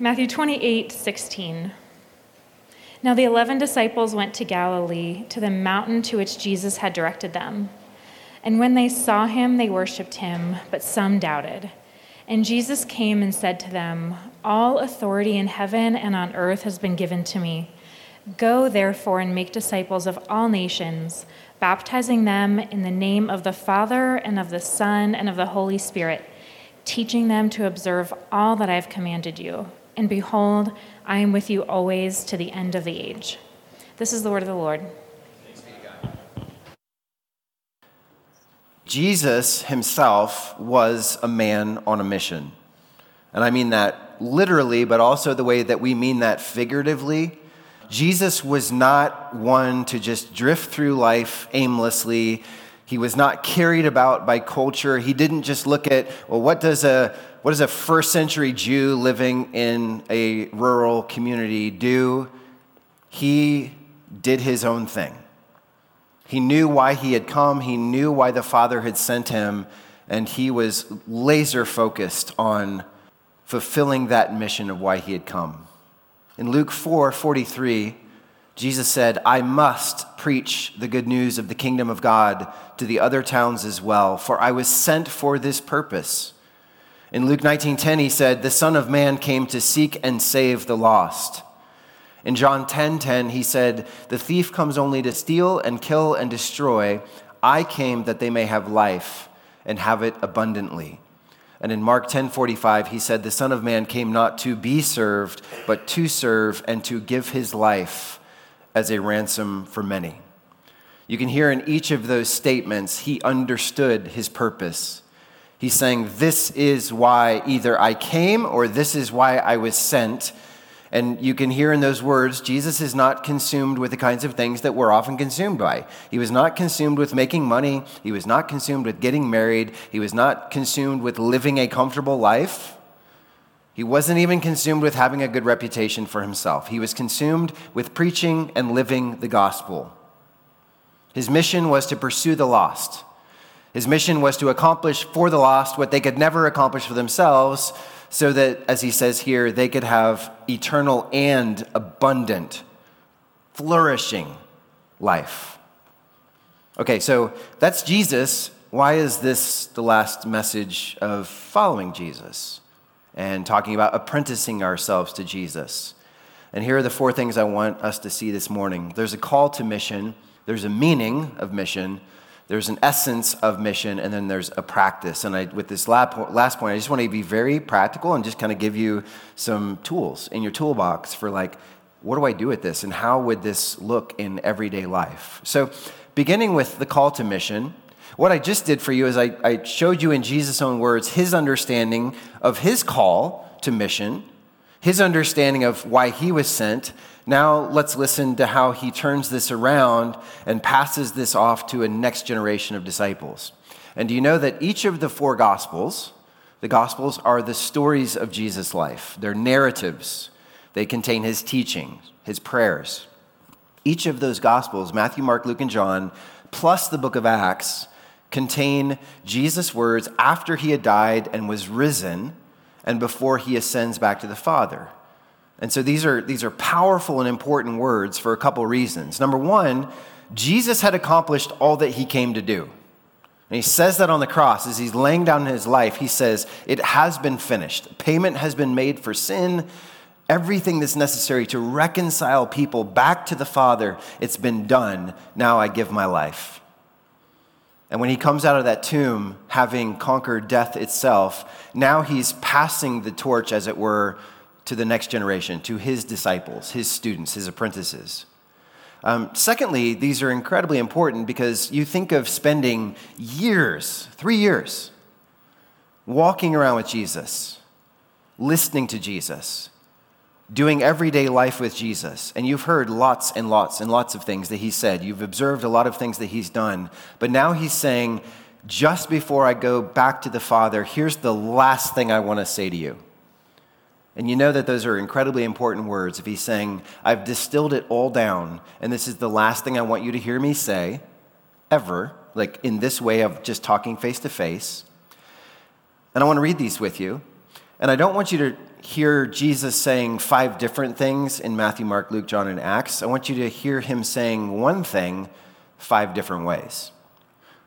Matthew 28 16. Now the eleven disciples went to Galilee, to the mountain to which Jesus had directed them. And when they saw him, they worshipped him, but some doubted. And Jesus came and said to them, All authority in heaven and on earth has been given to me. Go, therefore, and make disciples of all nations, baptizing them in the name of the Father, and of the Son, and of the Holy Spirit, teaching them to observe all that I have commanded you. And behold, I am with you always to the end of the age. This is the word of the Lord. Jesus himself was a man on a mission. And I mean that literally, but also the way that we mean that figuratively. Jesus was not one to just drift through life aimlessly. He was not carried about by culture. He didn't just look at, well, what does a what does a first century Jew living in a rural community do? He did his own thing. He knew why he had come, he knew why the Father had sent him, and he was laser focused on fulfilling that mission of why he had come. In Luke 4 43, Jesus said, I must preach the good news of the kingdom of God to the other towns as well, for I was sent for this purpose. In Luke 19:10 he said, "The Son of man came to seek and save the lost." In John 10:10 10, 10, he said, "The thief comes only to steal and kill and destroy. I came that they may have life and have it abundantly." And in Mark 10:45 he said, "The Son of man came not to be served, but to serve and to give his life as a ransom for many." You can hear in each of those statements he understood his purpose. He's saying, This is why either I came or this is why I was sent. And you can hear in those words, Jesus is not consumed with the kinds of things that we're often consumed by. He was not consumed with making money. He was not consumed with getting married. He was not consumed with living a comfortable life. He wasn't even consumed with having a good reputation for himself. He was consumed with preaching and living the gospel. His mission was to pursue the lost. His mission was to accomplish for the lost what they could never accomplish for themselves, so that, as he says here, they could have eternal and abundant, flourishing life. Okay, so that's Jesus. Why is this the last message of following Jesus and talking about apprenticing ourselves to Jesus? And here are the four things I want us to see this morning there's a call to mission, there's a meaning of mission, there's an essence of mission and then there's a practice. And I, with this last point, I just want to be very practical and just kind of give you some tools in your toolbox for like, what do I do with this and how would this look in everyday life? So, beginning with the call to mission, what I just did for you is I, I showed you in Jesus' own words his understanding of his call to mission, his understanding of why he was sent, now let's listen to how he turns this around and passes this off to a next generation of disciples. And do you know that each of the four gospels, the gospels are the stories of Jesus' life, they're narratives. They contain his teachings, his prayers. Each of those gospels, Matthew, Mark, Luke, and John, plus the book of Acts, contain Jesus' words after he had died and was risen and before he ascends back to the Father. And so these are, these are powerful and important words for a couple reasons. Number one, Jesus had accomplished all that he came to do. And he says that on the cross as he's laying down his life. He says, It has been finished. Payment has been made for sin. Everything that's necessary to reconcile people back to the Father, it's been done. Now I give my life. And when he comes out of that tomb, having conquered death itself, now he's passing the torch, as it were, to the next generation, to his disciples, his students, his apprentices. Um, secondly, these are incredibly important because you think of spending years, three years, walking around with Jesus, listening to Jesus, doing everyday life with Jesus. And you've heard lots and lots and lots of things that he said. You've observed a lot of things that he's done. But now he's saying, just before I go back to the Father, here's the last thing I want to say to you. And you know that those are incredibly important words if he's saying, I've distilled it all down, and this is the last thing I want you to hear me say, ever, like in this way of just talking face to face. And I want to read these with you. And I don't want you to hear Jesus saying five different things in Matthew, Mark, Luke, John, and Acts, I want you to hear him saying one thing five different ways.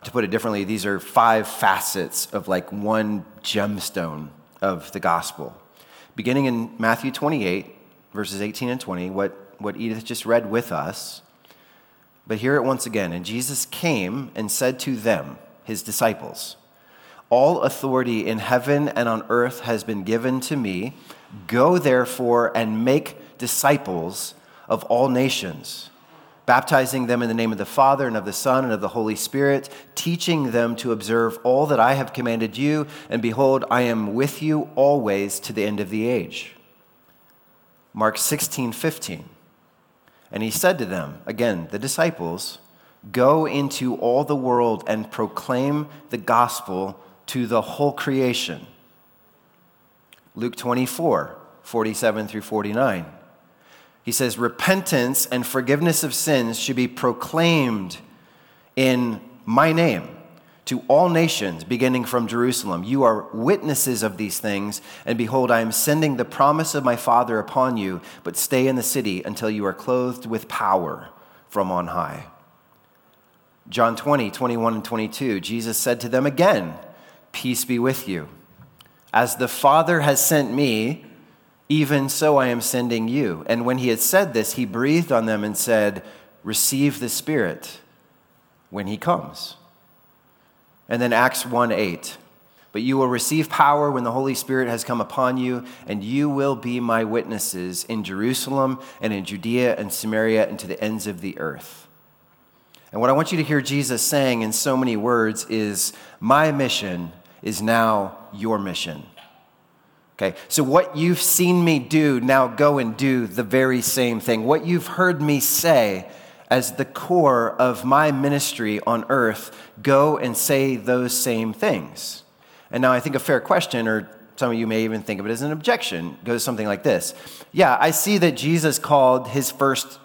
To put it differently, these are five facets of like one gemstone of the gospel. Beginning in Matthew 28, verses 18 and 20, what, what Edith just read with us. But hear it once again. And Jesus came and said to them, his disciples, All authority in heaven and on earth has been given to me. Go therefore and make disciples of all nations baptizing them in the name of the Father and of the Son and of the Holy Spirit, teaching them to observe all that I have commanded you, and behold, I am with you always to the end of the age. Mark 16, 15. And he said to them, again, the disciples, Go into all the world and proclaim the gospel to the whole creation. Luke 24, 47 through 49. He says, Repentance and forgiveness of sins should be proclaimed in my name to all nations, beginning from Jerusalem. You are witnesses of these things, and behold, I am sending the promise of my Father upon you, but stay in the city until you are clothed with power from on high. John 20, 21, and 22, Jesus said to them again, Peace be with you. As the Father has sent me, even so, I am sending you. And when he had said this, he breathed on them and said, Receive the Spirit when he comes. And then Acts 1 8. But you will receive power when the Holy Spirit has come upon you, and you will be my witnesses in Jerusalem and in Judea and Samaria and to the ends of the earth. And what I want you to hear Jesus saying in so many words is, My mission is now your mission. Okay, so what you've seen me do, now go and do the very same thing. What you've heard me say as the core of my ministry on earth, go and say those same things. And now I think a fair question, or some of you may even think of it as an objection, goes something like this Yeah, I see that Jesus called his first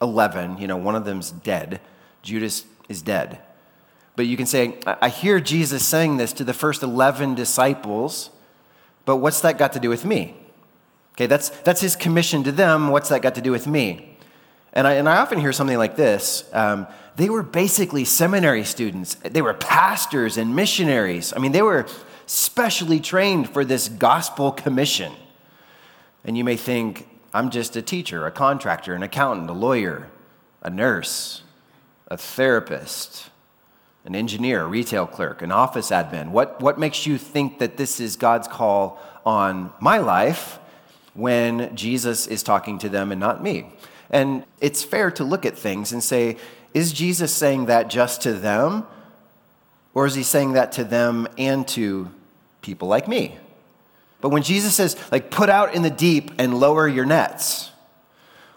11, you know, one of them's dead. Judas is dead. But you can say, I hear Jesus saying this to the first 11 disciples but what's that got to do with me? Okay, that's, that's his commission to them. What's that got to do with me? And I, and I often hear something like this um, they were basically seminary students, they were pastors and missionaries. I mean, they were specially trained for this gospel commission. And you may think, I'm just a teacher, a contractor, an accountant, a lawyer, a nurse, a therapist an engineer, a retail clerk, an office admin? What, what makes you think that this is God's call on my life when Jesus is talking to them and not me? And it's fair to look at things and say, is Jesus saying that just to them? Or is he saying that to them and to people like me? But when Jesus says, like, put out in the deep and lower your nets,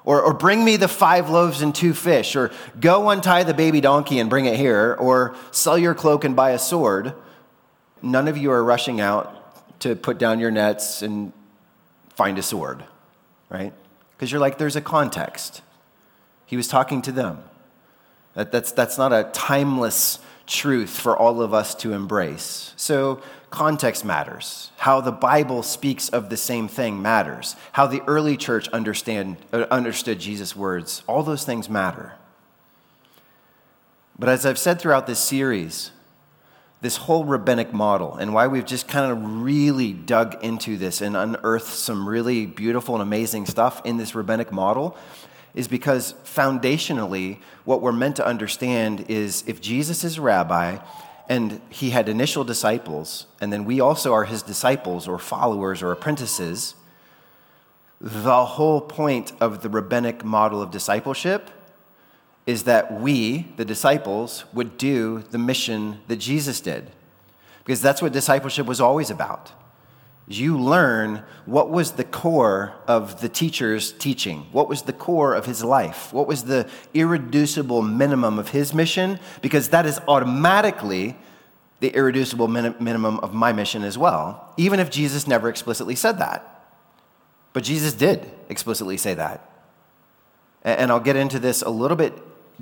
or, or bring me the five loaves and two fish, or go untie the baby donkey and bring it here, or sell your cloak and buy a sword, none of you are rushing out to put down your nets and find a sword, right? Because you're like, there's a context. He was talking to them. That, that's, that's not a timeless truth for all of us to embrace. So, context matters. How the Bible speaks of the same thing matters. How the early church understand, uh, understood Jesus' words, all those things matter. But as I've said throughout this series, this whole rabbinic model and why we've just kind of really dug into this and unearthed some really beautiful and amazing stuff in this rabbinic model is because foundationally, what we're meant to understand is if Jesus is a rabbi and he had initial disciples, and then we also are his disciples or followers or apprentices, the whole point of the rabbinic model of discipleship is that we, the disciples, would do the mission that Jesus did. Because that's what discipleship was always about you learn what was the core of the teacher's teaching, what was the core of his life, what was the irreducible minimum of his mission, because that is automatically the irreducible min- minimum of my mission as well, even if Jesus never explicitly said that. But Jesus did explicitly say that. And I'll get into this a little bit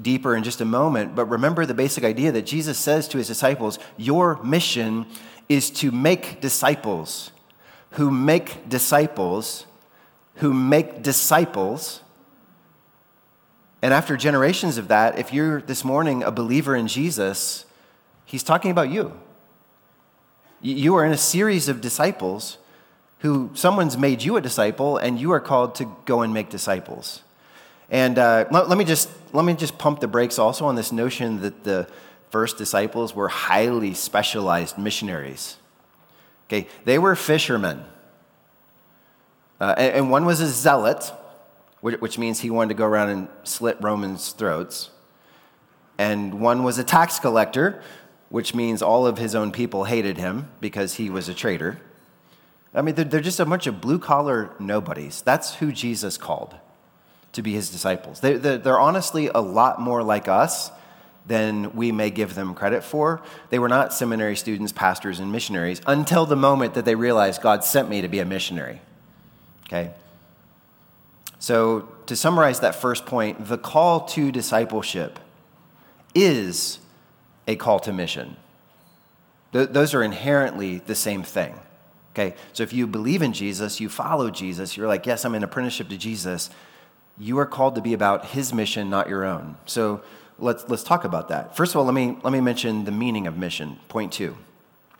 deeper in just a moment, but remember the basic idea that Jesus says to his disciples, Your mission is to make disciples who make disciples, who make disciples. And after generations of that, if you're this morning a believer in Jesus, he's talking about you. You are in a series of disciples who someone's made you a disciple, and you are called to go and make disciples. And uh, let, let, me just, let me just pump the brakes also on this notion that the first disciples were highly specialized missionaries. Okay, they were fishermen. Uh, and, one was a zealot, which, means he wanted to go around and slit Romans' throats. And one was a tax collector, which means all of his own people hated him because he was a traitor. I mean, they're, just a bunch of blue collar nobodies. That's who Jesus called to be his disciples. They, they're honestly a lot more like us than we may give them credit for. They were not seminary students, pastors, and missionaries until the moment that they realized God sent me to be a missionary. Okay? So, to summarize that first point, the call to discipleship is a call to mission. Th- those are inherently the same thing. Okay? So, if you believe in Jesus, you follow Jesus, you're like, yes, I'm in apprenticeship to Jesus, you are called to be about his mission, not your own. So, let's, let's talk about that. First of all, let me, let me mention the meaning of mission. Point two.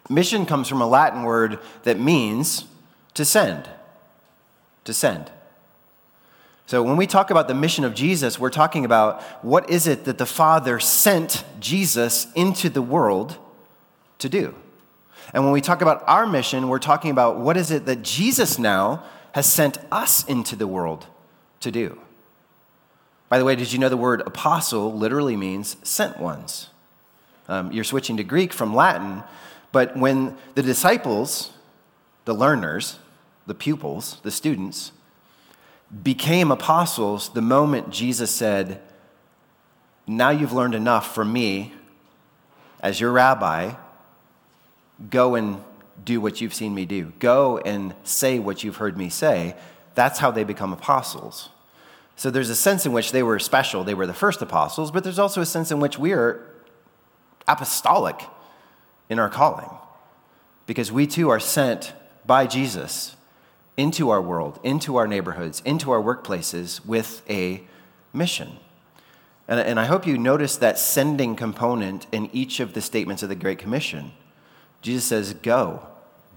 Mission comes from a Latin word that means to send. To send. So when we talk about the mission of Jesus, we're talking about what is it that the Father sent Jesus into the world to do. And when we talk about our mission, we're talking about what is it that Jesus now has sent us into the world to do. By the way, did you know the word apostle literally means sent ones? Um, you're switching to Greek from Latin, but when the disciples, the learners, the pupils, the students, became apostles the moment Jesus said, Now you've learned enough from me as your rabbi, go and do what you've seen me do. Go and say what you've heard me say. That's how they become apostles. So there's a sense in which they were special, they were the first apostles, but there's also a sense in which we are apostolic in our calling because we too are sent by Jesus into our world, into our neighborhoods, into our workplaces with a mission. And, I hope you notice that sending component in each of the statements of the Great Commission. Jesus says, Go,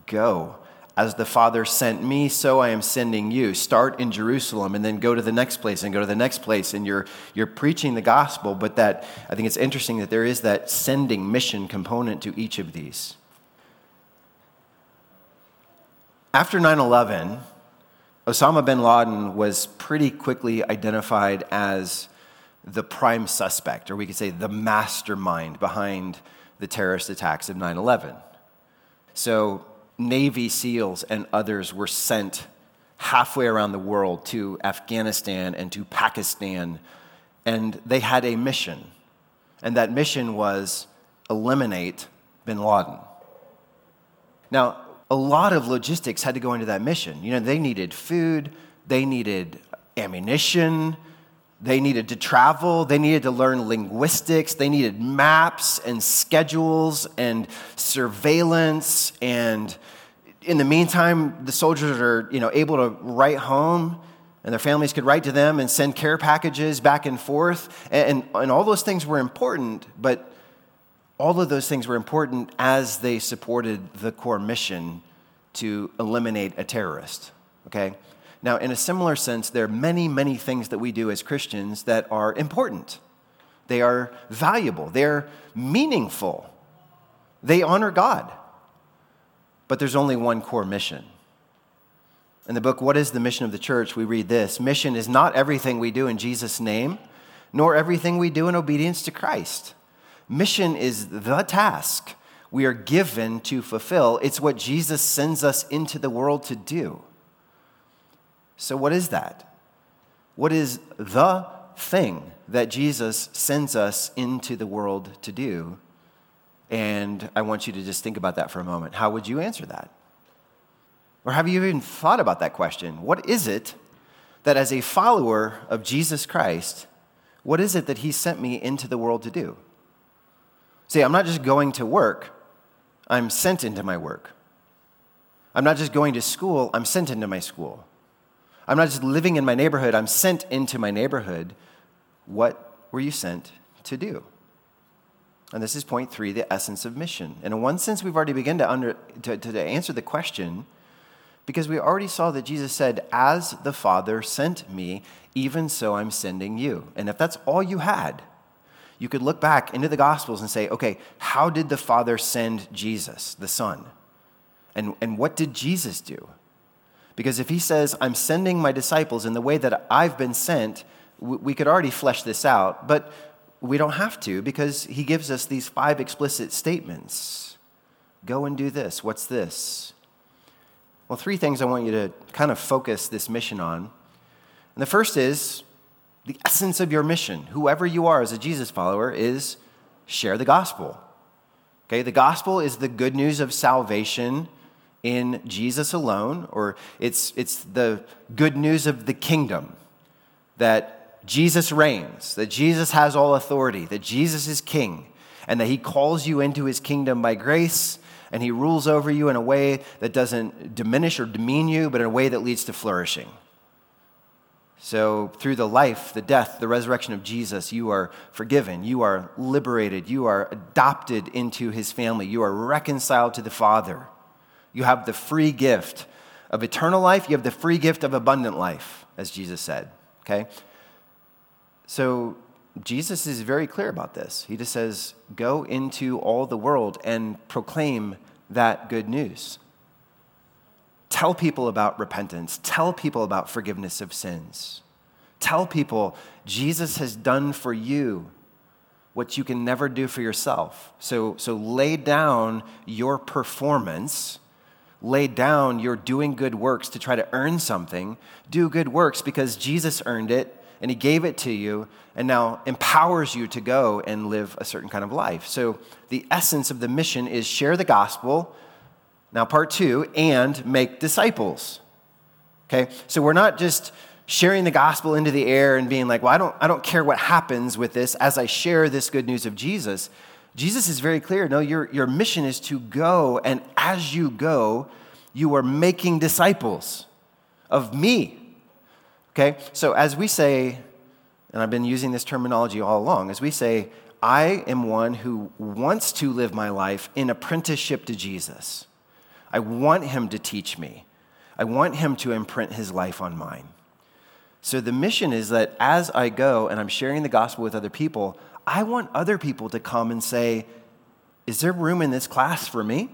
go. As the Father sent me, so I am sending you. Start in Jerusalem and then go to the next place and go to the next place. And you're, you're preaching the gospel, but that I think it's interesting that there is that sending mission component to each of these. After 9 11, Osama bin Laden was pretty quickly identified as the prime suspect, or we could say the mastermind behind the terrorist attacks of 9 11. So Navy SEALs and others were sent halfway around the world to Afghanistan and to Pakistan, and they had a mission. And that mission was eliminate bin Laden. Now, a lot of logistics had to go into that mission. You know, they needed food, they needed ammunition, they needed to travel, they needed to learn linguistics, they needed maps and schedules and surveillance. And in the meantime, the soldiers are you know, able to write home and their families could write to them and send care packages back and forth. And, and, and all those things were important, but all of those things were important as they supported the core mission to eliminate a terrorist. Okay? Now, in a similar sense, there are many, many things that we do as Christians that are important. They are valuable, they're meaningful, they honor God. But there's only one core mission. In the book, What is the Mission of the Church? we read this Mission is not everything we do in Jesus' name, nor everything we do in obedience to Christ. Mission is the task we are given to fulfill, it's what Jesus sends us into the world to do. So, what is that? What is the thing that Jesus sends us into the world to do? And I want you to just think about that for a moment. How would you answer that? Or have you even thought about that question? What is it that, as a follower of Jesus Christ, what is it that He sent me into the world to do? See, I'm not just going to work, I'm sent into my work. I'm not just going to school, I'm sent into my school. I'm not just living in my neighborhood, I'm sent into my neighborhood. What were you sent to do? And this is point three the essence of mission. And in one sense, we've already begun to, under, to, to answer the question because we already saw that Jesus said, As the Father sent me, even so I'm sending you. And if that's all you had, you could look back into the Gospels and say, okay, how did the Father send Jesus, the Son? And, and what did Jesus do? Because if he says, I'm sending my disciples in the way that I've been sent, we could already flesh this out, but we don't have to because he gives us these five explicit statements. Go and do this. What's this? Well, three things I want you to kind of focus this mission on. And the first is the essence of your mission, whoever you are as a Jesus follower, is share the gospel. Okay, the gospel is the good news of salvation in Jesus alone, or it's, it's the good news of the kingdom that Jesus reigns, that Jesus has all authority, that Jesus is king, and that he calls you into his kingdom by grace and he rules over you in a way that doesn't diminish or demean you, but in a way that leads to flourishing. So, through the life, the death, the resurrection of Jesus, you are forgiven, you are liberated, you are adopted into his family, you are reconciled to the Father. You have the free gift of eternal life, you have the free gift of abundant life, as Jesus said. Okay? So, Jesus is very clear about this. He just says, Go into all the world and proclaim that good news. Tell people about repentance, tell people about forgiveness of sins. Tell people Jesus has done for you what you can never do for yourself. So, so lay down your performance, lay down your doing good works to try to earn something. Do good works because Jesus earned it and he gave it to you and now empowers you to go and live a certain kind of life. So the essence of the mission is share the gospel. Now, part two, and make disciples. Okay? So we're not just sharing the gospel into the air and being like, well, I don't, I don't care what happens with this as I share this good news of Jesus. Jesus is very clear. No, your, your mission is to go, and as you go, you are making disciples of me. Okay? So as we say, and I've been using this terminology all along, as we say, I am one who wants to live my life in apprenticeship to Jesus. I want him to teach me. I want him to imprint his life on mine. So the mission is that as I go and I'm sharing the gospel with other people, I want other people to come and say, Is there room in this class for me?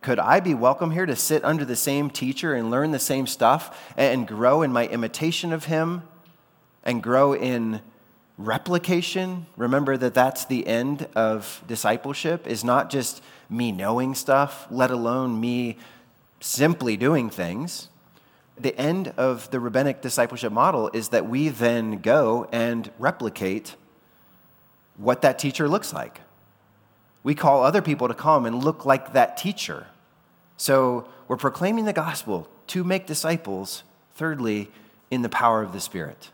Could I be welcome here to sit under the same teacher and learn the same stuff and grow in my imitation of him and grow in replication? Remember that that's the end of discipleship is not just me knowing stuff, let alone me simply doing things. The end of the rabbinic discipleship model is that we then go and replicate what that teacher looks like we call other people to come and look like that teacher. So we're proclaiming the gospel to make disciples, thirdly, in the power of the Spirit.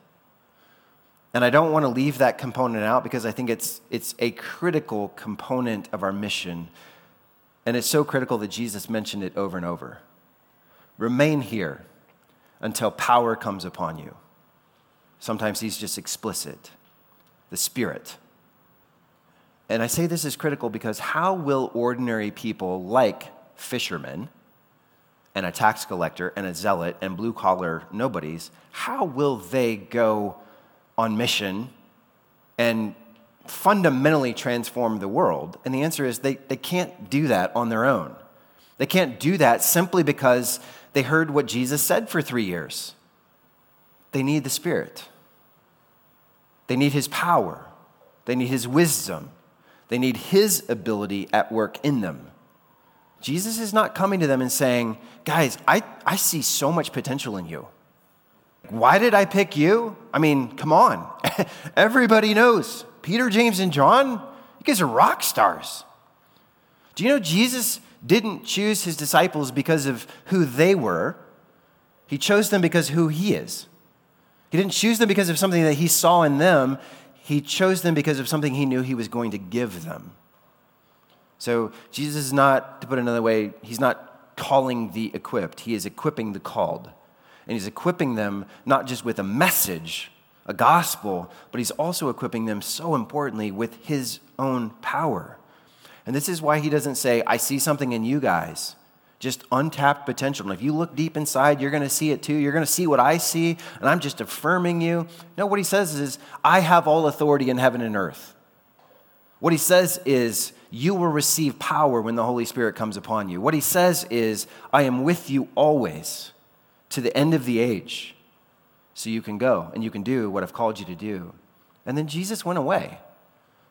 And I don't want to leave that component out because I think it's, it's a critical component of our mission. And it's so critical that Jesus mentioned it over and over. Remain here until power comes upon you. Sometimes he's just explicit the Spirit. And I say this is critical because how will ordinary people like fishermen and a tax collector and a zealot and blue collar nobodies, how will they go on mission and fundamentally transform the world? And the answer is they, they can't do that on their own. They can't do that simply because they heard what Jesus said for three years. They need the Spirit, they need His power, they need His wisdom. They need His ability at work in them. Jesus is not coming to them and saying, Guys, I, I see so much potential in you. Why did I pick you? I mean, come on. Everybody knows Peter, James, and John, you guys are rock stars. Do you know Jesus didn't choose his disciples because of who they were? He chose them because who he is. He didn't choose them because of something that he saw in them. He chose them because of something he knew he was going to give them. So Jesus is not, to put it another way, he's not calling the equipped, he is equipping the called. And he's equipping them not just with a message, a gospel, but he's also equipping them, so importantly, with his own power. And this is why he doesn't say, I see something in you guys, just untapped potential. And if you look deep inside, you're going to see it too. You're going to see what I see, and I'm just affirming you. No, what he says is, I have all authority in heaven and earth. What he says is, you will receive power when the Holy Spirit comes upon you. What he says is, I am with you always to the end of the age. So you can go and you can do what I've called you to do. And then Jesus went away.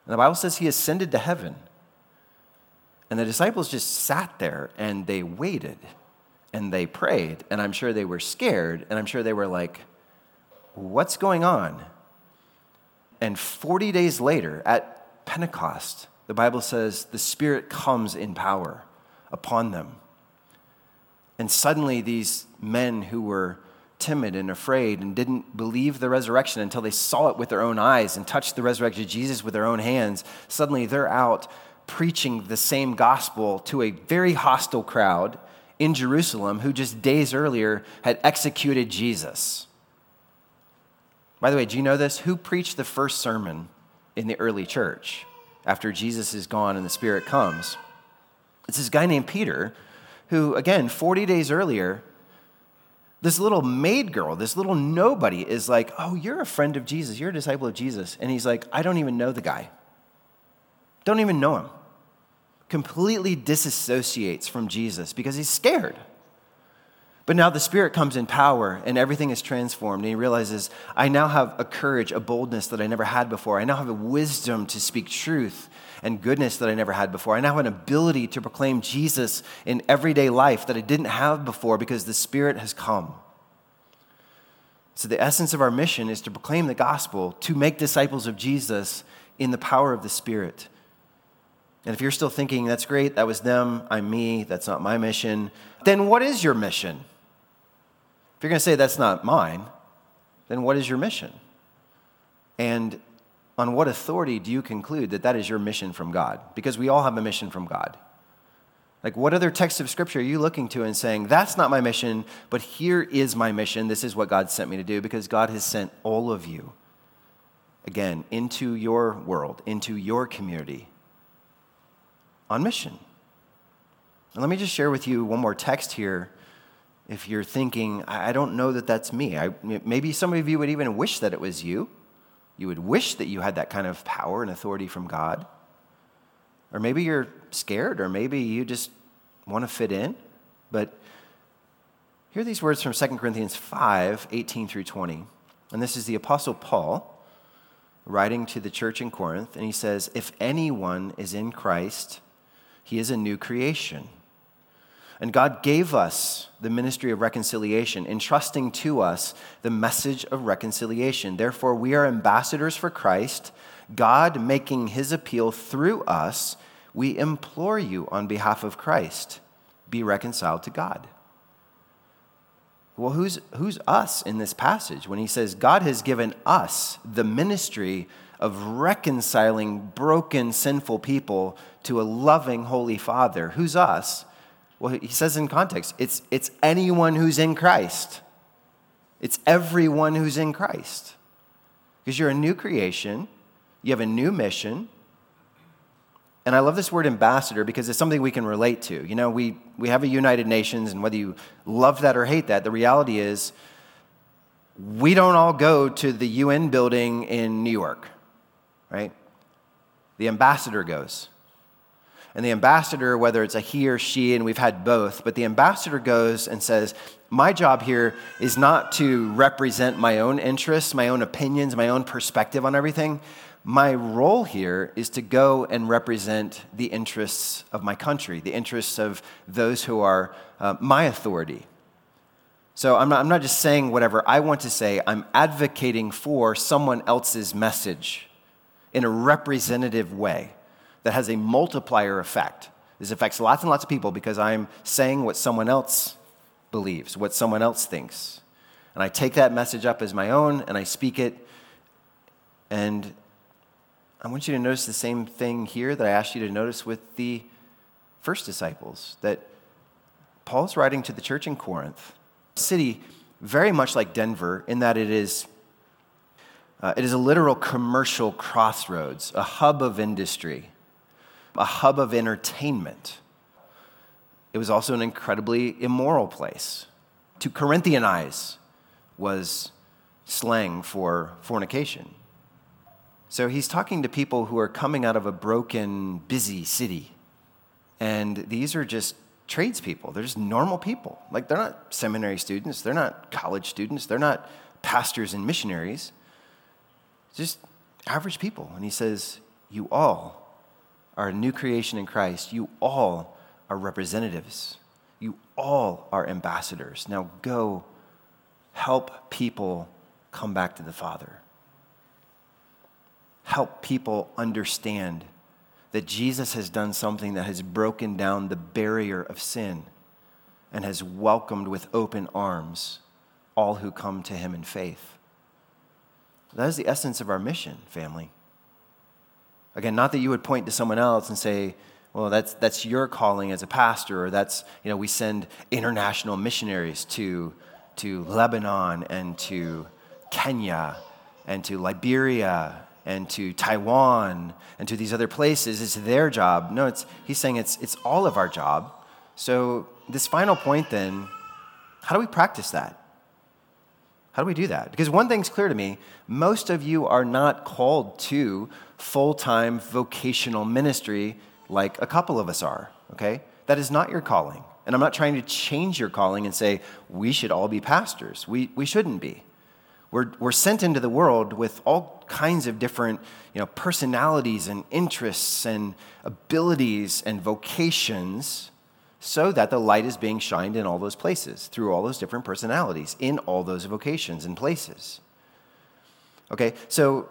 And the Bible says he ascended to heaven. And the disciples just sat there and they waited and they prayed. And I'm sure they were scared. And I'm sure they were like, what's going on? And 40 days later, at Pentecost, the Bible says the Spirit comes in power upon them. And suddenly, these men who were timid and afraid and didn't believe the resurrection until they saw it with their own eyes and touched the resurrected Jesus with their own hands, suddenly they're out preaching the same gospel to a very hostile crowd in Jerusalem who just days earlier had executed Jesus. By the way, do you know this? Who preached the first sermon in the early church? after Jesus is gone and the Spirit comes. It's this guy named Peter who, again, 40 days earlier, this little maid girl, this little nobody is like, Oh, you're a friend of Jesus. You're a disciple of Jesus. And he's like, I don't even know the guy. Don't even know him. Completely disassociates from Jesus because he's scared. But now the Spirit comes in power and everything is transformed. And he realizes, I now have a courage, a boldness that I never had before. I now have a wisdom to speak truth and goodness that I never had before. I now have an ability to proclaim Jesus in everyday life that I didn't have before because the Spirit has come. So, the essence of our mission is to proclaim the gospel, to make disciples of Jesus in the power of the Spirit. And if you're still thinking, that's great, that was them, I'm me, that's not my mission, then what is your mission? If you're going to say that's not mine, then what is your mission? And on what authority do you conclude that that is your mission from God? Because we all have a mission from God. Like, what other text of scripture are you looking to and saying, that's not my mission, but here is my mission. This is what God sent me to do because God has sent all of you, again, into your world, into your community on mission. And let me just share with you one more text here if you're thinking, I don't know that that's me. I, maybe some of you would even wish that it was you. You would wish that you had that kind of power and authority from God. Or maybe you're scared, or maybe you just want to fit in. But hear these words from 2 Corinthians 5 18 through 20. And this is the Apostle Paul writing to the church in Corinth. And he says, If anyone is in Christ, he is a new creation. And God gave us the ministry of reconciliation, entrusting to us the message of reconciliation. Therefore, we are ambassadors for Christ, God making his appeal through us. We implore you on behalf of Christ be reconciled to God. Well, who's, who's us in this passage when he says God has given us the ministry of reconciling broken, sinful people to a loving, holy Father? Who's us? Well, he says in context, it's, it's anyone who's in Christ. It's everyone who's in Christ. Because you're a new creation, you have a new mission. And I love this word ambassador because it's something we can relate to. You know, we, we have a United Nations, and whether you love that or hate that, the reality is we don't all go to the UN building in New York, right? The ambassador goes. And the ambassador, whether it's a he or she, and we've had both, but the ambassador goes and says, My job here is not to represent my own interests, my own opinions, my own perspective on everything. My role here is to go and represent the interests of my country, the interests of those who are uh, my authority. So I'm not, I'm not just saying whatever I want to say, I'm advocating for someone else's message in a representative way that has a multiplier effect. This affects lots and lots of people because I'm saying what someone else believes, what someone else thinks. And I take that message up as my own and I speak it. And I want you to notice the same thing here that I asked you to notice with the first disciples that Paul's writing to the church in Corinth, a city very much like Denver in that it is, uh, it is a literal commercial crossroads, a hub of industry, a hub of entertainment. It was also an incredibly immoral place. To Corinthianize was slang for fornication. So he's talking to people who are coming out of a broken, busy city. And these are just tradespeople. They're just normal people. Like they're not seminary students, they're not college students, they're not pastors and missionaries. Just average people. And he says, You all are a new creation in Christ. You all are representatives. You all are ambassadors. Now go help people come back to the Father help people understand that Jesus has done something that has broken down the barrier of sin and has welcomed with open arms all who come to him in faith. That is the essence of our mission, family. Again, not that you would point to someone else and say, well, that's, that's your calling as a pastor, or that's, you know, we send international missionaries to, to Lebanon and to Kenya and to Liberia and to Taiwan and to these other places. It's their job. No, it's, he's saying it's, it's all of our job. So, this final point then, how do we practice that? How do we do that? Because one thing's clear to me most of you are not called to full time vocational ministry like a couple of us are, okay? That is not your calling. And I'm not trying to change your calling and say we should all be pastors. We, we shouldn't be. We're, we're sent into the world with all kinds of different you know, personalities and interests and abilities and vocations so that the light is being shined in all those places through all those different personalities in all those vocations and places. Okay, so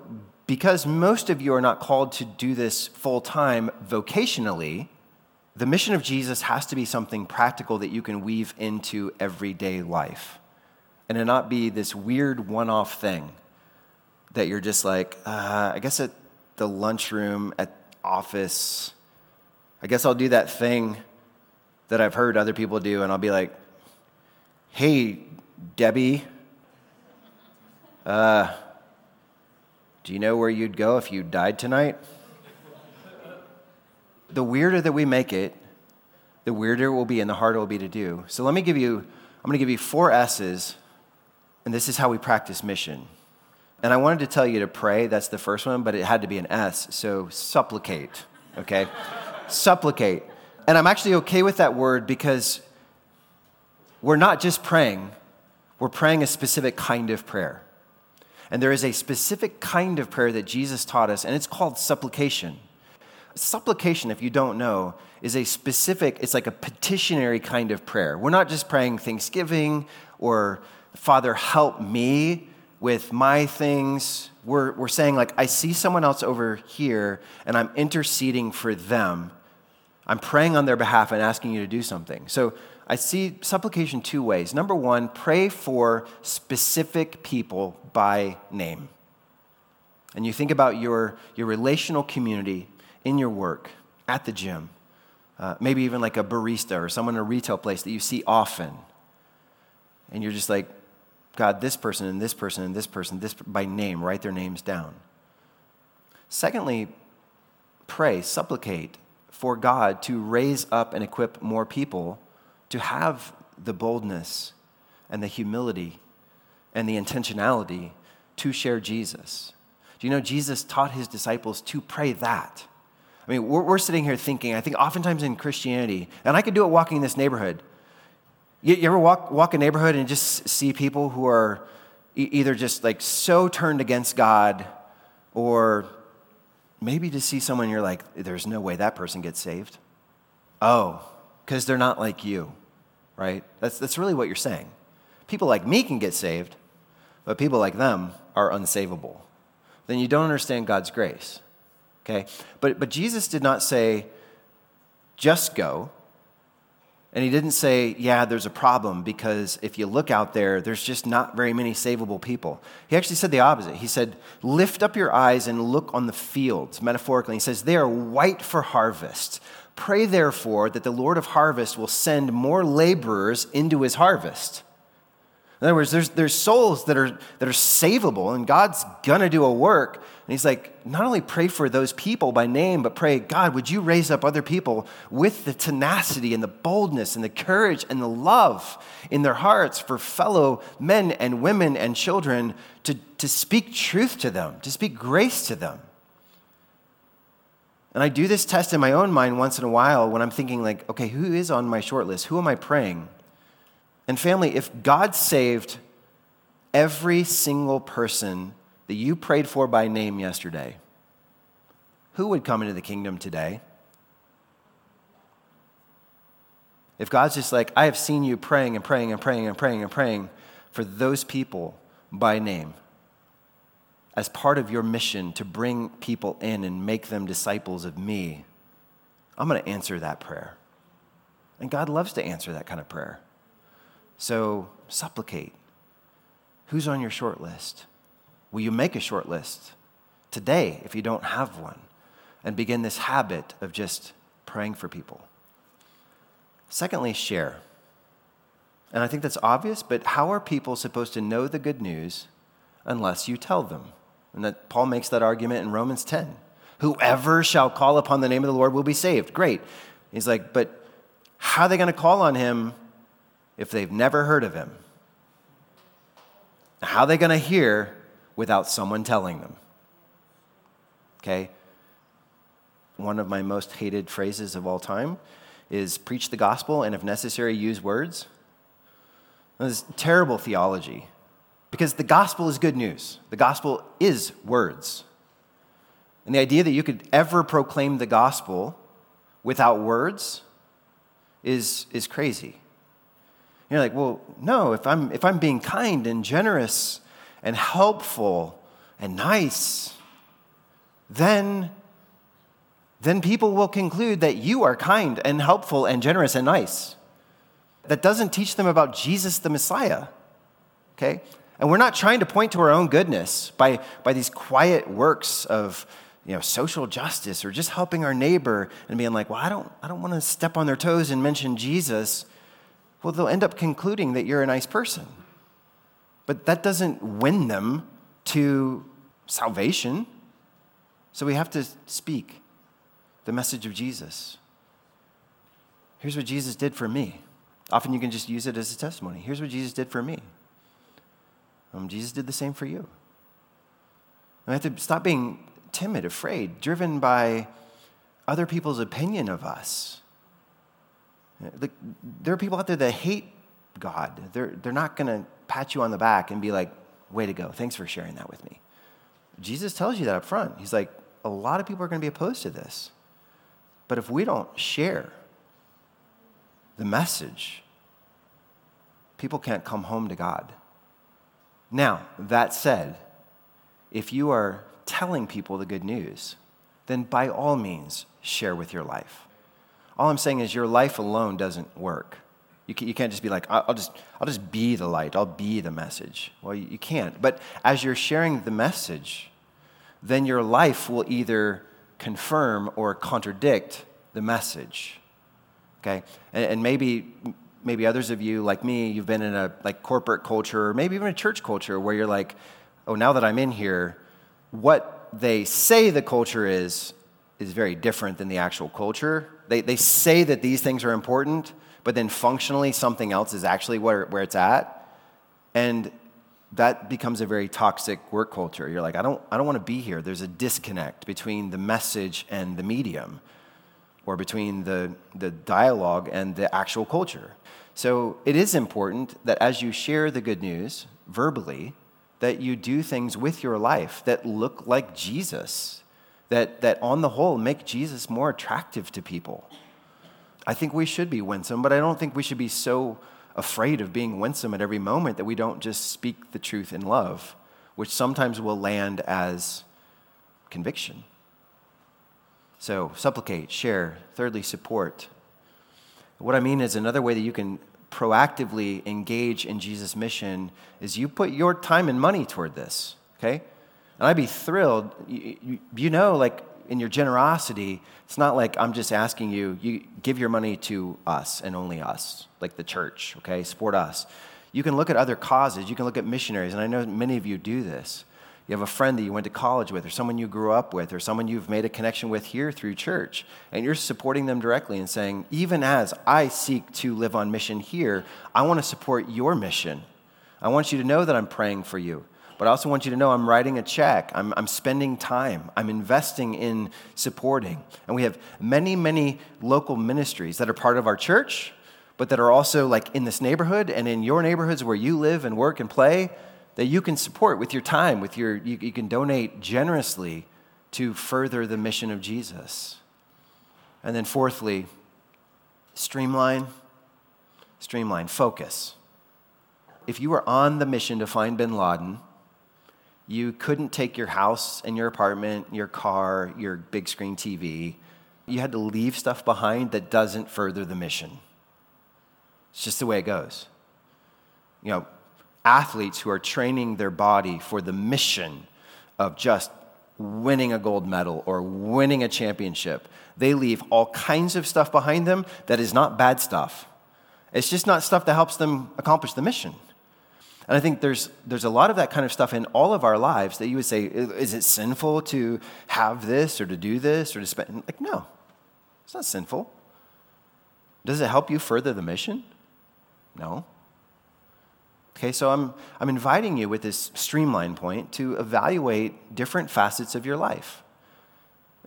because most of you are not called to do this full time vocationally, the mission of Jesus has to be something practical that you can weave into everyday life. And it not be this weird one off thing that you're just like, uh, I guess at the lunchroom, at office, I guess I'll do that thing that I've heard other people do, and I'll be like, hey, Debbie, uh, do you know where you'd go if you died tonight? the weirder that we make it, the weirder it will be and the harder it will be to do. So let me give you, I'm going to give you four S's and this is how we practice mission. And I wanted to tell you to pray, that's the first one, but it had to be an S. So supplicate, okay? supplicate. And I'm actually okay with that word because we're not just praying, we're praying a specific kind of prayer. And there is a specific kind of prayer that Jesus taught us, and it's called supplication. Supplication, if you don't know, is a specific, it's like a petitionary kind of prayer. We're not just praying thanksgiving or Father, help me with my things. We're, we're saying, like, I see someone else over here and I'm interceding for them. I'm praying on their behalf and asking you to do something. So I see supplication two ways. Number one, pray for specific people by name. And you think about your, your relational community in your work, at the gym, uh, maybe even like a barista or someone in a retail place that you see often. And you're just like, God, this person and this person and this person, this by name, write their names down. Secondly, pray, supplicate for God to raise up and equip more people to have the boldness and the humility and the intentionality to share Jesus. Do you know Jesus taught his disciples to pray that? I mean, we're, we're sitting here thinking, I think oftentimes in Christianity, and I could do it walking in this neighborhood, you, you ever walk, walk a neighborhood and just see people who are e- either just like so turned against God or maybe to see someone you're like, there's no way that person gets saved? Oh, because they're not like you, right? That's, that's really what you're saying. People like me can get saved, but people like them are unsavable. Then you don't understand God's grace, okay? But, but Jesus did not say, just go. And he didn't say, yeah, there's a problem because if you look out there, there's just not very many savable people. He actually said the opposite. He said, lift up your eyes and look on the fields, metaphorically. He says, they are white for harvest. Pray, therefore, that the Lord of harvest will send more laborers into his harvest. In other words, there's, there's souls that are, that are savable, and God's gonna do a work. And He's like, not only pray for those people by name, but pray, God, would you raise up other people with the tenacity and the boldness and the courage and the love in their hearts for fellow men and women and children to, to speak truth to them, to speak grace to them. And I do this test in my own mind once in a while when I'm thinking, like, okay, who is on my short list? Who am I praying? And family, if God saved every single person that you prayed for by name yesterday, who would come into the kingdom today? If God's just like, I have seen you praying and praying and praying and praying and praying for those people by name as part of your mission to bring people in and make them disciples of me, I'm going to answer that prayer. And God loves to answer that kind of prayer. So supplicate. Who's on your short list? Will you make a short list today if you don't have one and begin this habit of just praying for people? Secondly, share. And I think that's obvious, but how are people supposed to know the good news unless you tell them? And that Paul makes that argument in Romans 10. Whoever shall call upon the name of the Lord will be saved. Great. He's like, but how are they going to call on him if they've never heard of him? How are they going to hear without someone telling them? Okay? One of my most hated phrases of all time is preach the gospel and, if necessary, use words. This terrible theology because the gospel is good news. The gospel is words. And the idea that you could ever proclaim the gospel without words is, is crazy. You're like, well, no, if I'm, if I'm being kind and generous and helpful and nice, then, then people will conclude that you are kind and helpful and generous and nice. That doesn't teach them about Jesus the Messiah. Okay? And we're not trying to point to our own goodness by, by these quiet works of you know, social justice or just helping our neighbor and being like, well, I don't, I don't want to step on their toes and mention Jesus well, they'll end up concluding that you're a nice person. But that doesn't win them to salvation. So we have to speak the message of Jesus. Here's what Jesus did for me. Often you can just use it as a testimony. Here's what Jesus did for me. Um, Jesus did the same for you. We have to stop being timid, afraid, driven by other people's opinion of us. There are people out there that hate God. They're, they're not going to pat you on the back and be like, way to go. Thanks for sharing that with me. Jesus tells you that up front. He's like, a lot of people are going to be opposed to this. But if we don't share the message, people can't come home to God. Now, that said, if you are telling people the good news, then by all means, share with your life. All I'm saying is your life alone doesn't work. You, can, you can't just be like, I'll just, I'll just be the light, I'll be the message. Well, you, can't. But as you're sharing the message, then your life will either confirm or contradict the message. Okay? And maybe maybe others of you like me you've been in a like corporate culture or maybe even a church culture where you're like oh now that i'm in here what they say the culture is is very different than the actual culture they, they say that these things are important, but then functionally something else is actually where, where it's at. And that becomes a very toxic work culture. You're like, I don't, I don't want to be here. There's a disconnect between the message and the medium, or between the, the dialogue and the actual culture. So it is important that as you share the good news verbally, that you do things with your life that look like Jesus that, that on the whole make Jesus more attractive to people. I think we should be winsome, but I don't think we should be so afraid of being winsome at every moment that we don't just speak the truth in love, which sometimes will land as conviction. So, supplicate, share. Thirdly, support. What I mean is another way that you can proactively engage in Jesus' mission is you put your time and money toward this, okay? And I'd be thrilled. You, you, know, like, in your generosity, it's not like I'm just asking you, you give your money to us and only us, like the church, okay? Support us. You can look at other causes, you can look at missionaries, and I know many of you do this. You have a friend that you went to college with, or someone you grew up with, or someone you've made a connection with here through church, and you're supporting them directly and saying, even as I seek to live on mission here, I want to support your mission. I want you to know that I'm praying for you. But I also want you to know I'm writing a check. I'm, I'm spending time. I'm investing in supporting. And we have many, many local ministries that are part of our church, but that are also like in this neighborhood and in your neighborhoods where you live and work and play that you can support with your time, with your, you, you can donate generously to further the mission of Jesus. And then, fourthly, streamline, streamline, focus. If you were on the mission to find bin Laden, you couldn't take your house and your apartment, your car, your big screen TV. You had to leave stuff behind that doesn't further the mission. It's just the way it goes. You know, athletes who are training their body for the mission of just winning a gold medal or winning a championship, they leave all kinds of stuff behind them that is not bad stuff. It's just not stuff that helps them accomplish the mission. And I think there's, there's a lot of that kind of stuff in all of our lives that you would say, is it sinful to have this or to do this or to spend? Like, no, it's not sinful. Does it help you further the mission? No. Okay, so I'm, I'm inviting you with this streamline point to evaluate different facets of your life.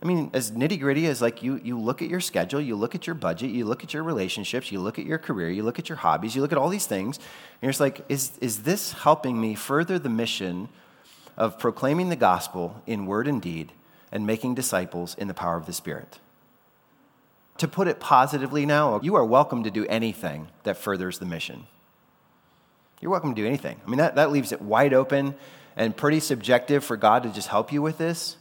I mean, as nitty gritty as like you, you look at your schedule, you look at your budget, you look at your relationships, you look at your career, you look at your hobbies, you look at all these things, and you're just like, is, is this helping me further the mission of proclaiming the gospel in word and deed and making disciples in the power of the Spirit? To put it positively now, you are welcome to do anything that furthers the mission. You're welcome to do anything. I mean, that, that leaves it wide open and pretty subjective for God to just help you with this.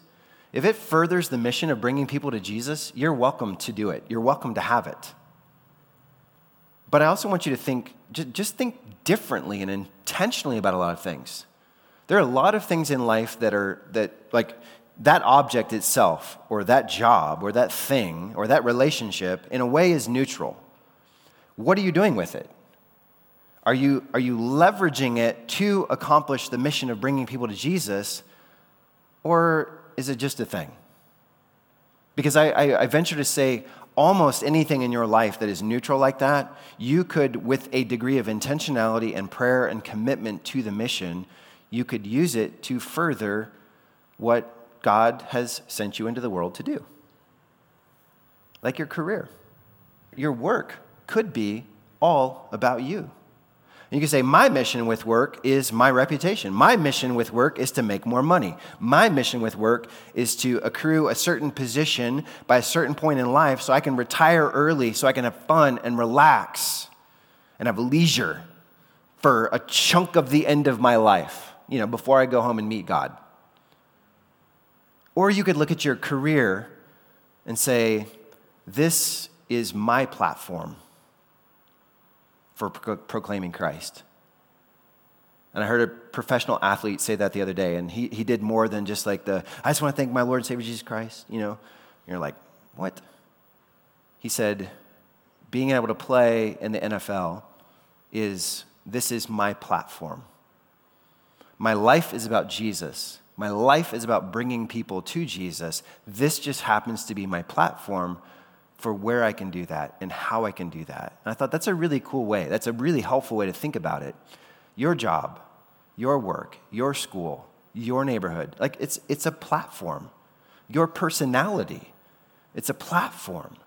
If it furthers the mission of bringing people to Jesus, you're welcome to do it. You're welcome to have it. But I also want you to think, just think differently and intentionally about a lot of things. There are a lot of things in life that are, that, like, that object itself, or that job, or that thing, or that relationship, in a way is neutral. What are you doing with it? Are you, are you leveraging it to accomplish the mission of bringing people to Jesus, or is it just a thing? Because I, I, I venture to say, almost anything in your life that is neutral like that, you could, with a degree of intentionality and prayer and commitment to the mission, you could use it to further what God has sent you into the world to do. Like your career. Your work could be all about you. You can say, My mission with work is my reputation. My mission with work is to make more money. My mission with work is to accrue a certain position by a certain point in life so I can retire early, so I can have fun and relax and have leisure for a chunk of the end of my life, you know, before I go home and meet God. Or you could look at your career and say, This is my platform for pro- proclaiming Christ. And I heard a professional athlete say that the other day, and he, he did more than just like the, I just want to thank my Lord and Savior Jesus Christ, you know. And you're like, what? He said, being able to play in the NFL is, this is my platform. My life is about Jesus. My life is about bringing people to Jesus. This just happens to be my platform for where I can do that and how I can do that. And I thought that's a really cool way. That's a really helpful way to think about it. Your job, your work, your school, your neighborhood, like it's, it's a platform. Your personality, it's a platform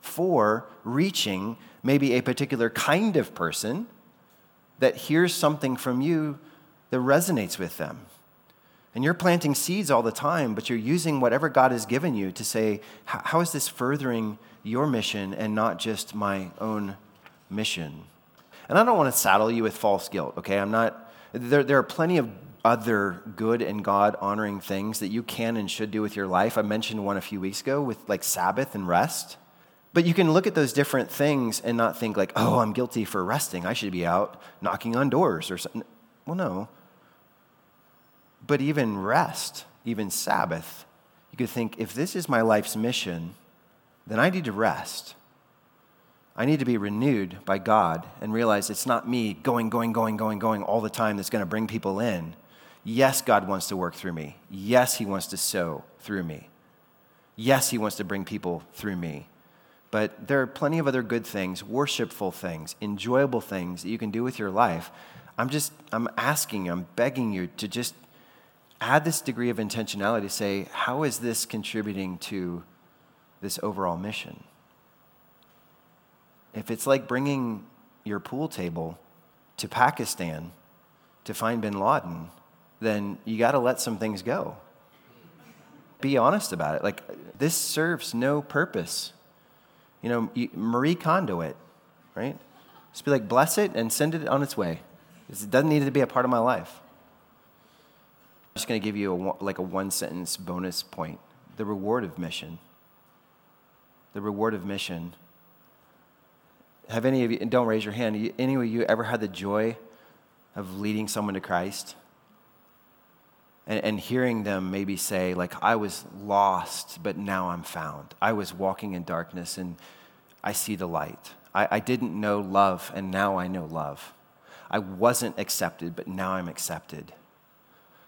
for reaching maybe a particular kind of person that hears something from you that resonates with them. And you're planting seeds all the time, but you're using whatever God has given you to say, how is this furthering your mission and not just my own mission? And I don't want to saddle you with false guilt, okay? I'm not, there, there are plenty of other good and God honoring things that you can and should do with your life. I mentioned one a few weeks ago with like Sabbath and rest. But you can look at those different things and not think like, oh, I'm guilty for resting. I should be out knocking on doors or something. Well, no. But even rest, even Sabbath, you could think if this is my life's mission, then I need to rest. I need to be renewed by God and realize it's not me going, going, going, going, going all the time that's going to bring people in. Yes, God wants to work through me. Yes, He wants to sow through me. Yes, He wants to bring people through me. But there are plenty of other good things, worshipful things, enjoyable things that you can do with your life. I'm just, I'm asking, you, I'm begging you to just add this degree of intentionality to say, how is this contributing to this overall mission? If it's like bringing your pool table to Pakistan to find bin Laden, then you got to let some things go. Be honest about it. Like, this serves no purpose. You know, Marie Kondo it, right? Just be like, bless it and send it on its way. It doesn't need to be a part of my life. Just going to give you a, like a one sentence bonus point the reward of mission. The reward of mission have any of you, and don't raise your hand, any of you ever had the joy of leading someone to Christ? And, and hearing them maybe say, like, I was lost, but now I'm found. I was walking in darkness, and I see the light. I, I didn't know love, and now I know love. I wasn't accepted, but now I'm accepted.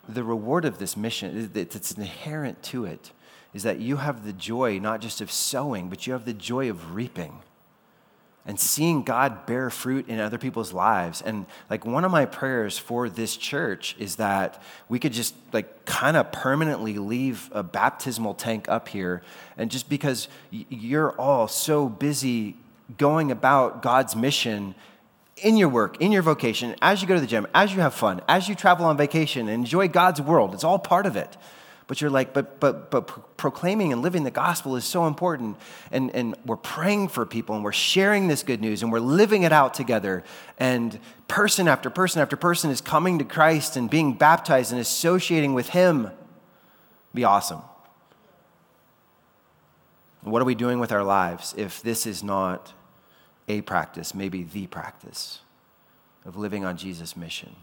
The reward of this mission, it's inherent to it, is that you have the joy not just of sowing, but you have the joy of reaping and seeing God bear fruit in other people's lives. And like one of my prayers for this church is that we could just like kind of permanently leave a baptismal tank up here. And just because you're all so busy going about God's mission in your work, in your vocation, as you go to the gym, as you have fun, as you travel on vacation, enjoy God's world, it's all part of it. But you're like, but, but, but proclaiming and living the gospel is so important. And, and we're praying for people and we're sharing this good news and we're living it out together. And person after person after person is coming to Christ and being baptized and associating with Him. Be awesome. What are we doing with our lives if this is not a practice, maybe the practice of living on Jesus' mission?